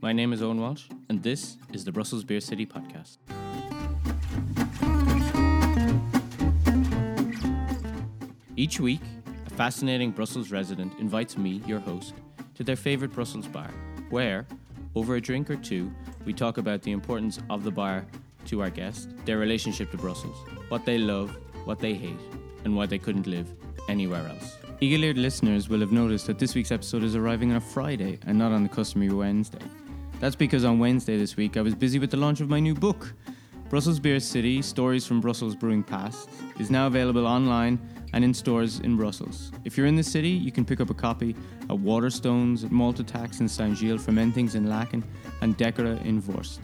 My name is Owen Walsh, and this is the Brussels Beer City podcast. Each week, a fascinating Brussels resident invites me, your host, to their favourite Brussels bar, where, over a drink or two, we talk about the importance of the bar to our guest, their relationship to Brussels, what they love, what they hate, and why they couldn't live anywhere else. Eagle eared listeners will have noticed that this week's episode is arriving on a Friday and not on the customary Wednesday. That's because on Wednesday this week I was busy with the launch of my new book. Brussels Beer City Stories from Brussels Brewing Past is now available online and in stores in Brussels. If you're in the city, you can pick up a copy at Waterstones, at Malt Attacks in Saint Gilles, Fermenthings in Laken, and Decora in Vorst.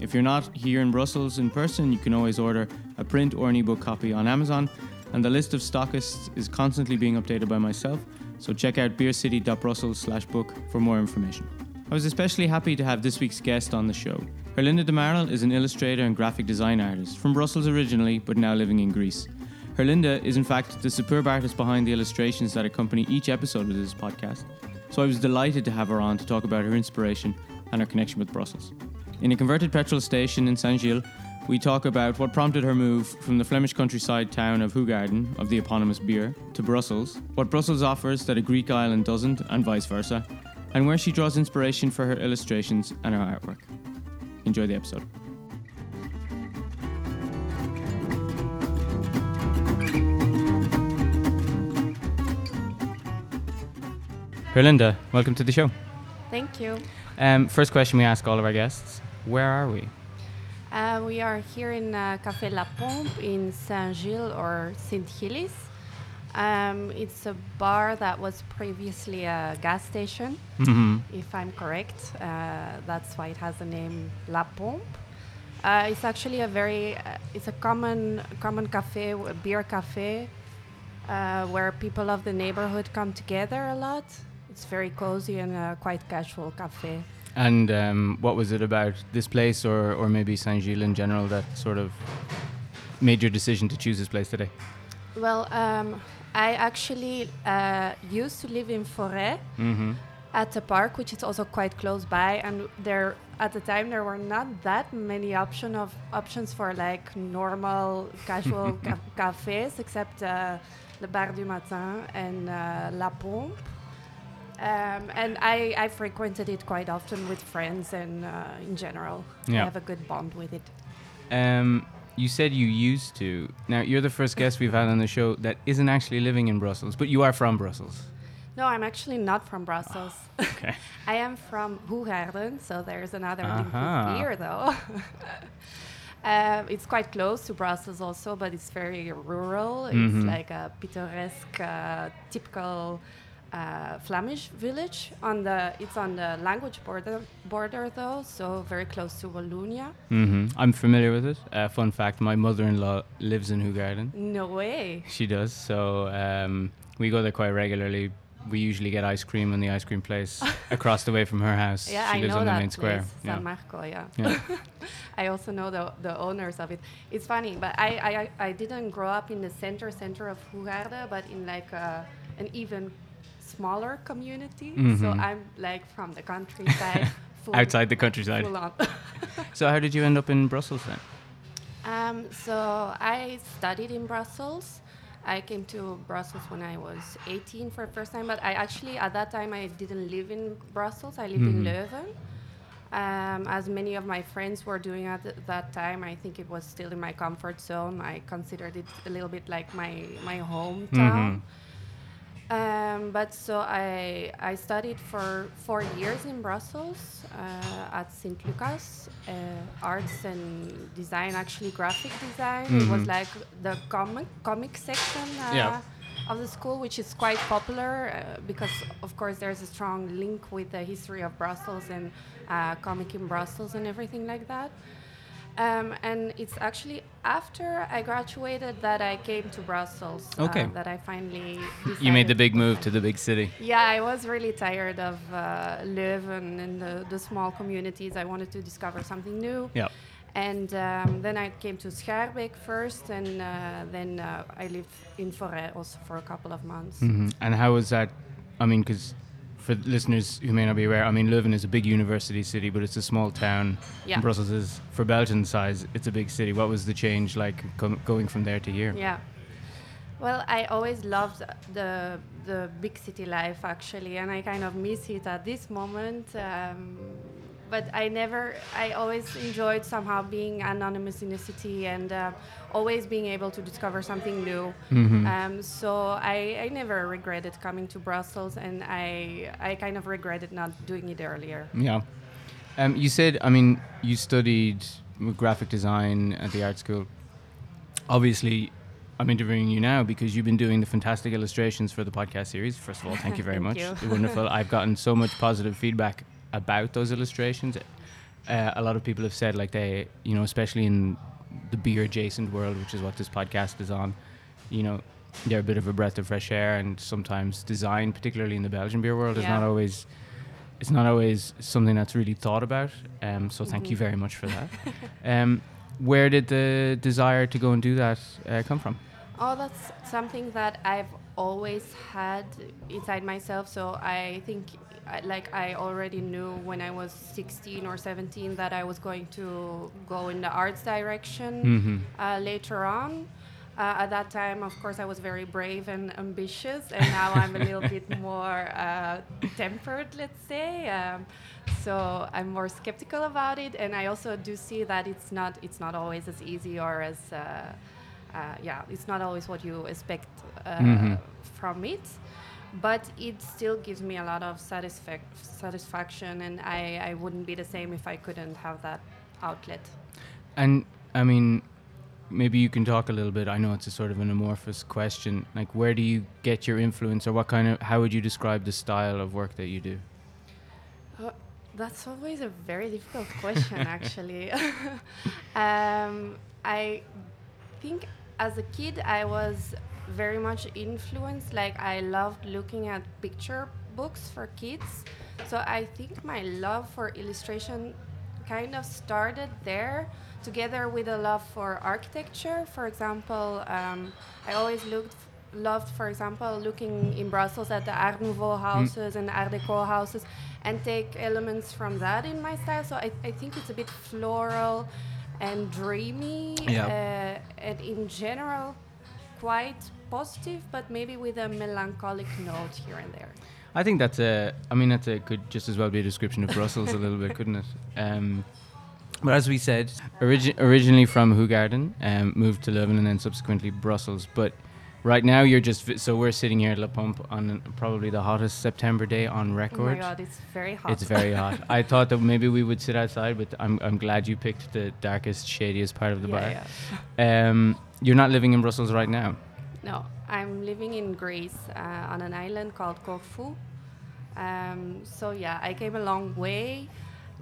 If you're not here in Brussels in person, you can always order a print or an ebook copy on Amazon, and the list of stockists is constantly being updated by myself, so check out beercity.brussels/book for more information. I was especially happy to have this week's guest on the show. Herlinda de Marel is an illustrator and graphic design artist from Brussels originally, but now living in Greece. Herlinda is, in fact, the superb artist behind the illustrations that accompany each episode of this podcast, so I was delighted to have her on to talk about her inspiration and her connection with Brussels. In a converted petrol station in Saint Gilles, we talk about what prompted her move from the Flemish countryside town of Hoegaarden, of the eponymous beer, to Brussels, what Brussels offers that a Greek island doesn't, and vice versa, and where she draws inspiration for her illustrations and her artwork. Enjoy the episode. Herlinda, welcome to the show. Thank you. Um, first question we ask all of our guests Where are we? Uh, we are here in uh, Café La Pompe in Saint Gilles or Saint Gilles. Um, it's a bar that was previously a gas station, Mm-hmm. if I'm correct. Uh, that's why it has the name La Pompe. Uh, it's actually a very, uh, it's a common, common cafe, a beer cafe, uh, where people of the neighborhood come together a lot. It's very cozy and quite casual cafe. And um, what was it about this place or, or maybe Saint Gilles in general that sort of made your decision to choose this place today? Well, um, I actually uh, used to live in Forest Mm-hmm. at the park, which is also quite close by, and there at the time there were not that many option of options for like normal casual ca- cafes, except uh, Le Bar du Matin and uh, La Pompe. Um, and I, I frequented it quite often with friends and uh, in general. Yeah. I have a good bond with it. Um, you said you used to. Now, you're the first guest we've had on the show that isn't actually living in Brussels, but you are from Brussels. No, I'm actually not from Brussels. Okay. I am from Hoegaarden, so there's another with beer, though. um, it's quite close to Brussels, also, but it's very rural. It's Mhm. like a pittoresque, uh, typical uh, Flemish village. On the, it's on the language border, border though, so very close to Wallonia. Mm-hmm. I'm familiar with it. Uh, fun fact my mother in law lives in Hoegaarden. No way. She does. So um, we go there quite regularly. We usually get ice cream in the ice cream place across the way from her house. Yeah, she I lives know on the that main place, square. San Yeah. Marco. Yeah. Yeah. I also know the, the owners of it. It's funny, but I, I, I didn't grow up in the center center of Hoegaarden, but in like a, an even smaller community. So Mhm. I'm like from the countryside. Outside the countryside. So how did you end up in Brussels then? um, so I studied in Brussels. I came to Brussels when I was 18 for the first time, but I actually, at that time, I didn't live in Brussels. I lived Mhm. in Leuven. Um, as many of my friends were doing at th- that time, I think it was still in my comfort zone. I considered it a little bit like my, my hometown. Mhm. Um, but so I, I studied for four years in Brussels uh, at St. Lucas, uh, arts and design, actually graphic design. It was Mhm. like the comic, comic section uh, Yeah. of the school, which is quite popular uh, because, of course, there's a strong link with the history of Brussels and uh, comic in Brussels and everything like that. Um, and it's actually after I graduated that I came to Brussels. uh, Okay. that I finally. You made the big move to the big city. Yeah, I was really tired of uh, Leuven and the, the small communities. I wanted to discover something new. Yeah. And um, then I came to Schaerbeek first, and uh, then uh, I lived in Forest also for a couple of months. hmm And how was that? I mean, because for listeners who may not be aware, I mean, Leuven is a big university city, but it's a small town. Yeah. Brussels is, for Belgian size, it's a big city. What was the change like com- going from there to here? Yeah. Well, I always loved the the big city life actually, and I kind of miss it at this moment. Um, but I never, I always enjoyed somehow being anonymous in the city and uh, always being able to discover something new. Mhm. Um, so I, I never regretted coming to Brussels, and I, I kind of regretted not doing it earlier. Yeah. Um, you said, I mean, you studied graphic design at the art school. Obviously, I'm interviewing you now because you've been doing the fantastic illustrations for the podcast series. First of all, thank you very Thank much. you. Wonderful. I've gotten so much positive feedback about those illustrations. Uh, a lot of people have said, like, they, you know, especially in the beer adjacent world, which is what this podcast is on, you know, they're a bit of a breath of fresh air. And sometimes design, particularly in the Belgian beer world, is not always it's not always something that's really thought about. Um, so thank you Mhm. very much for that. um, where did the desire to go and do that uh, come from? Oh, that's something that I've always had inside myself. So I think, like, I already knew when I was 16 or 17 that I was going to go in the arts direction Mm-hmm. uh, later on. Uh, at that time, of course, I was very brave and ambitious, and now I'm a little bit more uh, tempered, let's say. Um, so I'm more skeptical about it, and I also do see that it's not it's not always as easy or as uh, uh, yeah, it's not always what you expect uh, Mhm. from it. But it still gives me a lot of satisfac- satisfaction, and I, I wouldn't be the same if I couldn't have that outlet. And I mean, maybe you can talk a little bit. I know it's a sort of an amorphous question. Like, where do you get your influence, or what kind of? How would you describe the style of work that you do? Uh, that's always a very difficult question, actually. um, I think as a kid, I was very much influenced. Like, I loved looking at picture books for kids. So I think my love for illustration kind of started there together with a love for architecture. For example, um, I always looked loved, for example, looking in Brussels at the Art Nouveau houses and Art Deco houses and take elements from that in my style. So I, I think it's a bit floral and dreamy Yeah. uh, and in general quite positive, but maybe with a melancholic note here and there. I think that's a. I mean, that's a could just as well be a description of Brussels a little bit, couldn't it? Um, but as we said, origi- originally from Hoegaarden, um, moved to Leuven and then subsequently Brussels. But right now you're just so we're sitting here at La Pompe on probably the hottest September day on record. Oh my god, it's very hot. It's very hot. I thought that maybe we would sit outside, but I'm I'm glad you picked the darkest, shadiest part of the yeah, bar. yeah. Um, you're not living in Brussels right now. No, I'm living in Greece uh, on an island called Corfu. Um, so yeah, I came a long way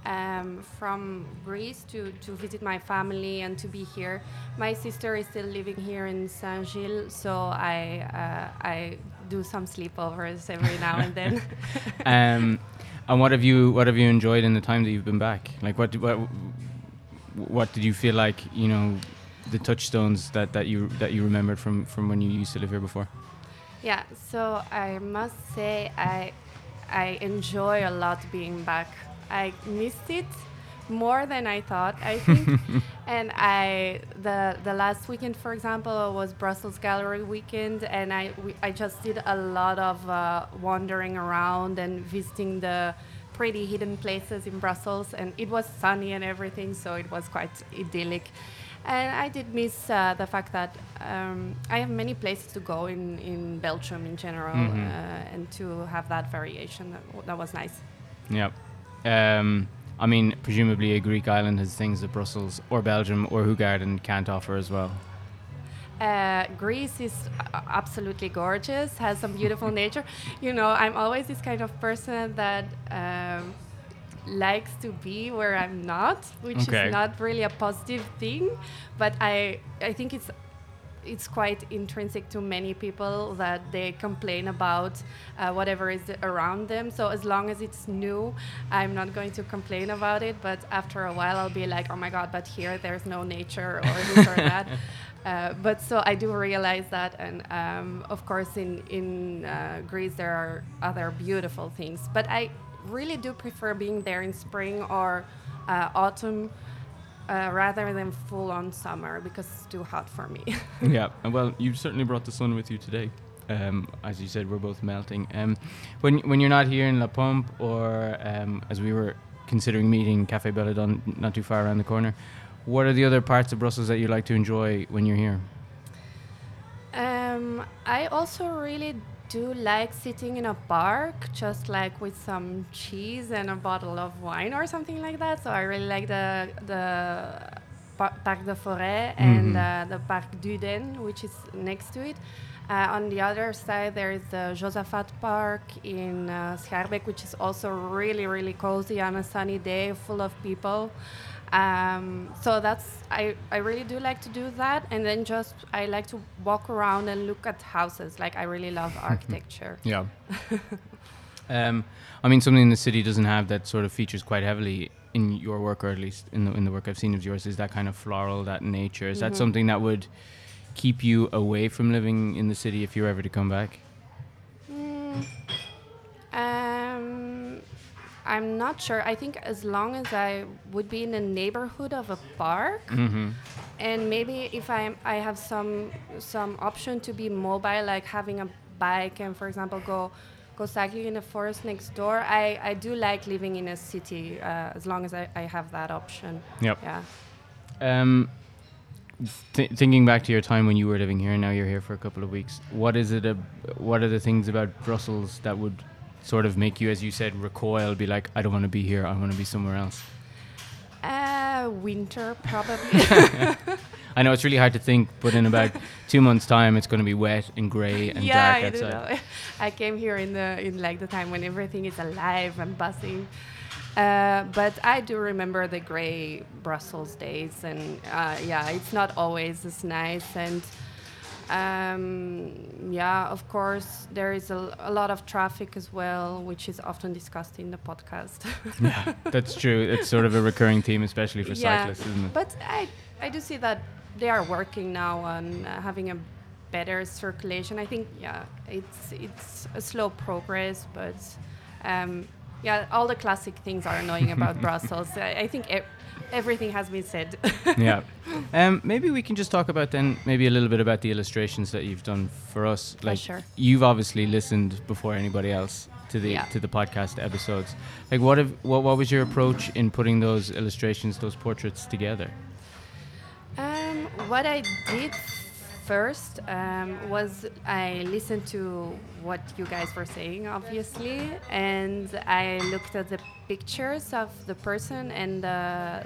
um, from Greece to, to visit my family and to be here. My sister is still living here in Saint Gilles, so I uh, I do some sleepovers every now and then. Um, and what have you what have you enjoyed in the time that you've been back? Like what what what did you feel like you know the touchstones that, that you that you remembered from from when you used to live here before? Yeah, so I must say I I enjoy a lot being back. I missed it more than I thought, I think. and I the the last weekend, for example, was Brussels Gallery weekend, and I we, I just did a lot of uh, wandering around and visiting the pretty hidden places in Brussels, and it was sunny and everything, so it was quite idyllic. And I did miss uh, the fact that um, I have many places to go in, in Belgium in general, Mhm. uh, and to have that variation, that, w- that was nice. Yeah. Um, I mean, presumably a Greek island has things that Brussels or Belgium or Hoegaarden can't offer as well. Uh, Greece is absolutely gorgeous, has some beautiful nature. You know, I'm always this kind of person that um, likes to be where I'm not, which Okay. is not really a positive thing. But I, I think it's it's quite intrinsic to many people that they complain about uh, whatever is around them. So as long as it's new, I'm not going to complain about it. But after a while, I'll be like, oh my god, but here there's no nature or this or that. Uh, but so I do realize that, and um, of course, in in uh, Greece there are other beautiful things. But I really do prefer being there in spring or uh, autumn uh, rather than full on summer because it's too hot for me. yeah, well, you certainly brought the sun with you today. Um, as you said, we're both melting. Um, when when you're not here in La Pompe, or um, as we were considering meeting Cafe Belladone not too far around the corner, what are the other parts of Brussels that you like to enjoy when you're here? Um, I also really do like sitting in a park, just like with some cheese and a bottle of wine or something like that. So I really like the the Parc de Forest mm-hmm. and uh, the Parc Duden, which is next to it. Uh, on the other side, there is the Josaphat Park in uh, which is also really, really cozy on a sunny day, full of people. Um, so that's I, I really do like to do that. And then just I like to walk around and look at houses. Like I really love architecture. Yeah. Um, I mean something in the city doesn't have that sort of features quite heavily in your work or at least in the, in the work I've seen of yours is that kind of floral that nature. Is mm-hmm. that something that would keep you away from living in the city if you were ever to come back? Mm. I'm not sure. I think as long as I would be in the neighborhood of a park, mm-hmm. and maybe if I I have some some option to be mobile, like having a bike and, for example, go go cycling in the forest next door. I, I do like living in a city uh, as long as I, I have that option. Yep. Yeah. Um, th- thinking back to your time when you were living here, and now you're here for a couple of weeks. What is it? A, what are the things about Brussels that would sort of make you, as you said, recoil, be like, I don't want to be here, I want to be somewhere else? Uh, winter, probably. I know it's really hard to think, but in about two months' time, it's going to be wet and grey and yeah, dark outside. I, I came here in the in like the time when everything is alive and buzzing. Uh, but I do remember the grey Brussels days, and uh, yeah, it's not always as nice and um, yeah, of course, there is a, a, lot of traffic as well, which is often discussed in the podcast. yeah, that's true. It's sort of a recurring theme, especially for yeah, cyclists, isn't it? But I, I do see that they are working now on uh, having a better circulation. I think, yeah, it's it's a slow progress, but um, yeah, all the classic things are annoying about Brussels. I, I think. E- everything has been said. yeah. Um, maybe we can just talk about then maybe a little bit about the illustrations that you've done for us. Like sure. you've obviously listened before anybody else to the yeah. to the podcast episodes. Like what have what what was your approach in putting those illustrations, those portraits together? Um, what I did first um, was I listened to what you guys were saying, obviously, and I looked at the pictures of the person and the,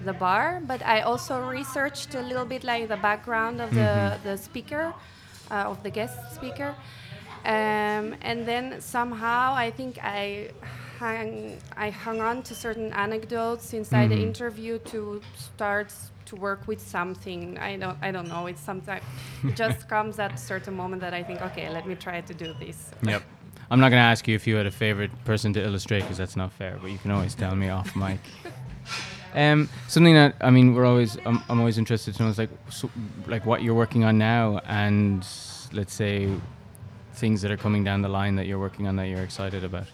the bar, but I also researched a little bit like the background of mm-hmm. the, the speaker, uh, of the guest speaker. Um, and then somehow I think I hung, I hung on to certain anecdotes inside mm-hmm. the interview to start to work with something. I don't I don't know. It's sometimes it just comes at a certain moment that I think, okay, let me try to do this. Yep. I'm not going to ask you if you had a favorite person to illustrate because that's not fair. But you can always tell me off mic. Um, something that I mean, we're always I'm, I'm always interested to know is like so, like what you're working on now, and let's say things that are coming down the line that you're working on that you're excited about.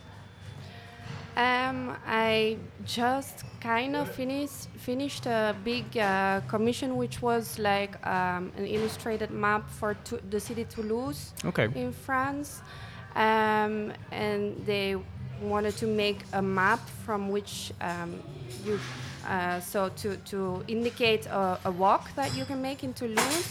Um, I just kind of finished finished a big uh, commission, which was like um, an illustrated map for the city Toulouse okay. in France, um, and they wanted to make a map from which um, you uh, so to to indicate a, a walk that you can make in Toulouse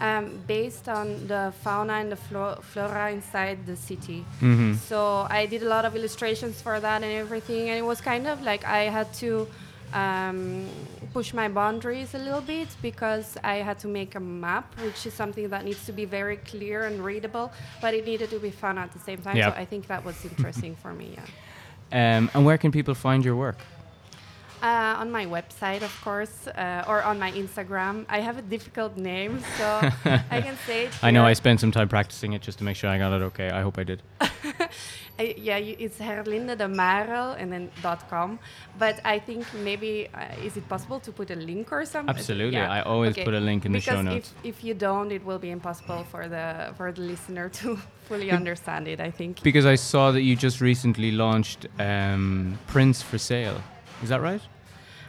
um, based on the fauna and the flo- flora inside the city. Mm-hmm. So I did a lot of illustrations for that and everything, and it was kind of like I had to um, push my boundaries a little bit because I had to make a map, which is something that needs to be very clear and readable, but it needed to be fun at the same time. So I think that was interesting for me. Yeah. Um, and where can people find your work? Uh, on my website, of course, uh, or on my Instagram. I have a difficult name, so I can say it. I know I spent some time practicing it just to make sure I got it okay. I hope I did. I, yeah, it's Herlinde de Marel and then dot .com. But I think maybe uh, is it possible to put a link or something? Absolutely. Yeah. I always Okay. put a link in the because show notes. If, if you don't, it will be impossible for the for the listener to fully understand it. I think. Because I saw that you just recently launched um, prints for sale. Is that right?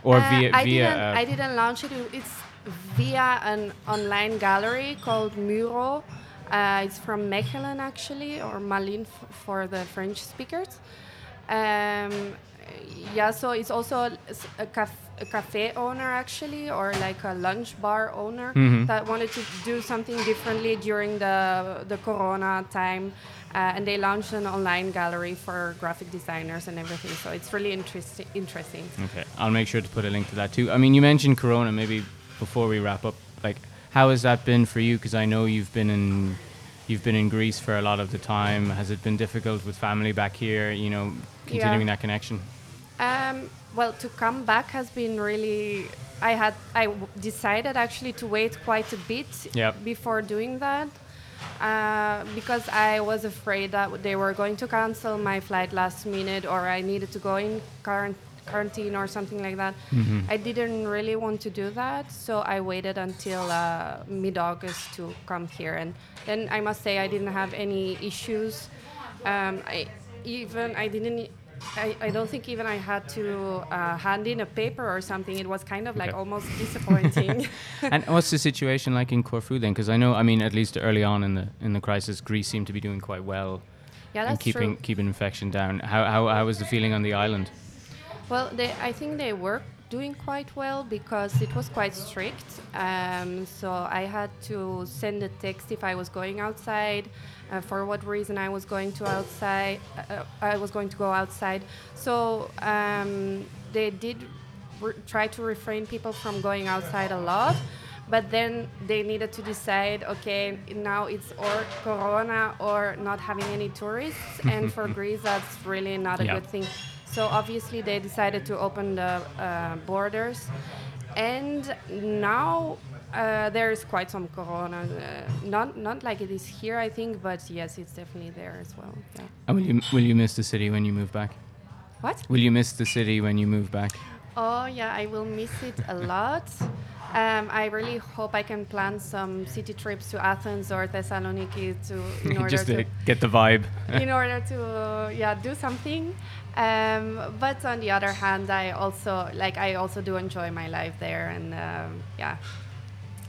Or Uh, via I via didn't, uh, I didn't launch it. It's via an online gallery called Muro. Uh, it's from Mechelen actually, or Malines f- for the French speakers. Um, yeah, so it's also a, caf- a cafe owner actually, or like a lunch bar owner Mhm. that wanted to do something differently during the the Corona time, uh, and they launched an online gallery for graphic designers and everything. So it's really interesting. Interesting. Okay, I'll make sure to put a link to that too. I mean, you mentioned Corona. Maybe before we wrap up, like, how has that been for you? Because I know you've been in, you've been in Greece for a lot of the time. Has it been difficult with family back here? You know, continuing that connection. Um, well, to come back has been really. I had I w- decided actually to wait quite a bit Yep. before doing that uh, because I was afraid that they were going to cancel my flight last minute or I needed to go in quarant- quarantine or something like that. I didn't really want to do that, so I waited until uh, mid-August to come here, and then I must say I didn't have any issues. Um, I even I didn't. I, I don't think even I had to uh, hand in a paper or something. It was kind of like Okay. almost disappointing. and what's the situation like in Corfu then? Because I know, I mean, at least early on in the in the crisis, Greece seemed to be doing quite well yeah, and keeping true. keeping infection down. How, how how was the feeling on the island? Well, they, I think they were doing quite well because it was quite strict. Um, so I had to send a text if I was going outside, uh, for what reason I was going to outside. Uh, I was going to go outside. So um, they did re- try to refrain people from going outside a lot. But then they needed to decide, okay, now it's or Corona or not having any tourists. and for Greece, that's really not a Yeah. good thing. So obviously they decided to open the uh, borders, and now uh, there is quite some corona. Uh, not not like it is here, I think, but yes, it's definitely there as well. Yeah. And will you will you miss the city when you move back? What? Will you miss the city when you move back? Oh yeah, I will miss it a lot. Um, I really hope I can plan some city trips to Athens or Thessaloniki to in order Just to to get the vibe. in order to uh, yeah do something um, but on the other hand i also like i also do enjoy my life there and um, yeah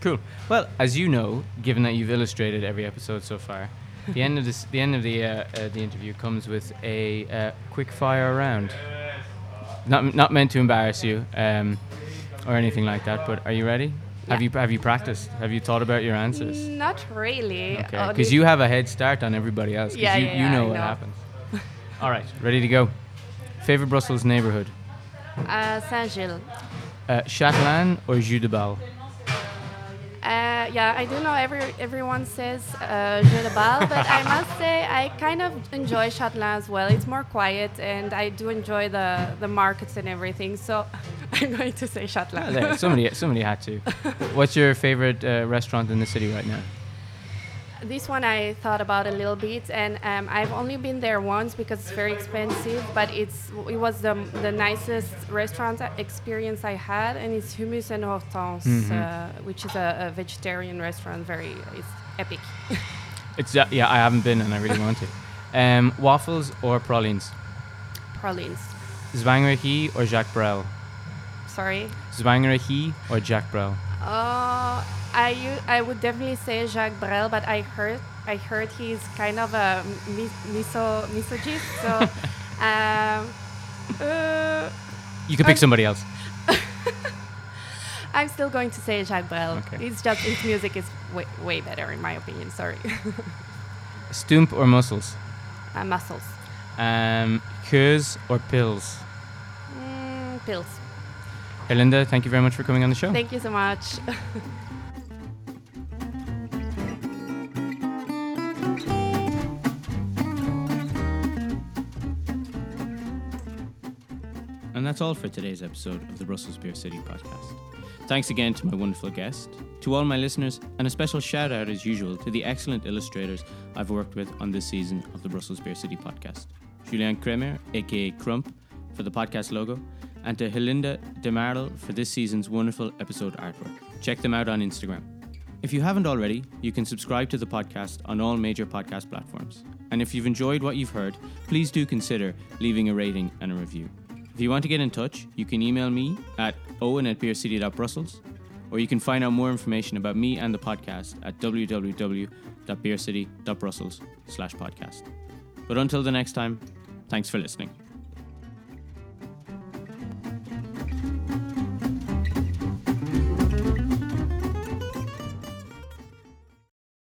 Cool. Well, as you know, given that you've illustrated every episode so far, the end of this, the end of the uh, uh, the interview comes with a uh, quick fire round. Not not meant to embarrass you um, or anything like that. But are you ready? Have you have you practiced? Have you thought about your answers? not really Okay, Uh, because you have a head start on everybody else. Yeah, you, yeah, you yeah, know I what know. happens. All right, ready to go. Favorite Brussels neighborhood: uh, saint-gilles uh, Châtelain or Jeu de Bal? uh, yeah, I do know every everyone says uh, Jeu de Bal, but I must say I kind of enjoy Châtelain as well. It's more quiet, and I do enjoy the the markets and everything. So I'm going to say Châtelain. Ah, somebody somebody had to. What's your favorite uh, restaurant in the city right now? This one I thought about a little bit, and um, I've only been there once because it's very expensive. But it's it was the the nicest restaurant experience I had, and it's Hummus and Hortense, Mhm. uh, which is a, a vegetarian restaurant. Very it's epic. It's uh, yeah, I haven't been and I really want to. Um, waffles or pralines? Pralines. Zwangerie or Jacques Brel? Sorry. Zwangerie or Jack Brel? Uh, I u- I would definitely say Jacques Brel, but I heard I heard he's kind of a mi- miso misogynist. So. um, uh, You could pick I'm- somebody else. I'm still going to say Jacques Brel. Okay. It's just his music is way, way better in my opinion. Sorry. Stoemp or mussels? uh, mussels. Um, or pils? Mm, pils. Herlinda, thank you very much for coming on the show. Thank you so much. And that's all for today's episode of the Brussels Beer City podcast. Thanks again to my wonderful guest, to all my listeners, and a special shout out as usual to the excellent illustrators I've worked with on this season of the Brussels Beer City podcast. Julian Kremer, aka Crump, for the podcast logo, and to Helinda DeMarle for this season's wonderful episode artwork. Check them out on Instagram. If you haven't already, you can subscribe to the podcast on all major podcast platforms. And if you've enjoyed what you've heard, please do consider leaving a rating and a review. If you want to get in touch, you can email me at owen at beercity.brussels, or you can find out more information about me and the podcast at www.beercity.brussels slash podcast. But until the next time, thanks for listening.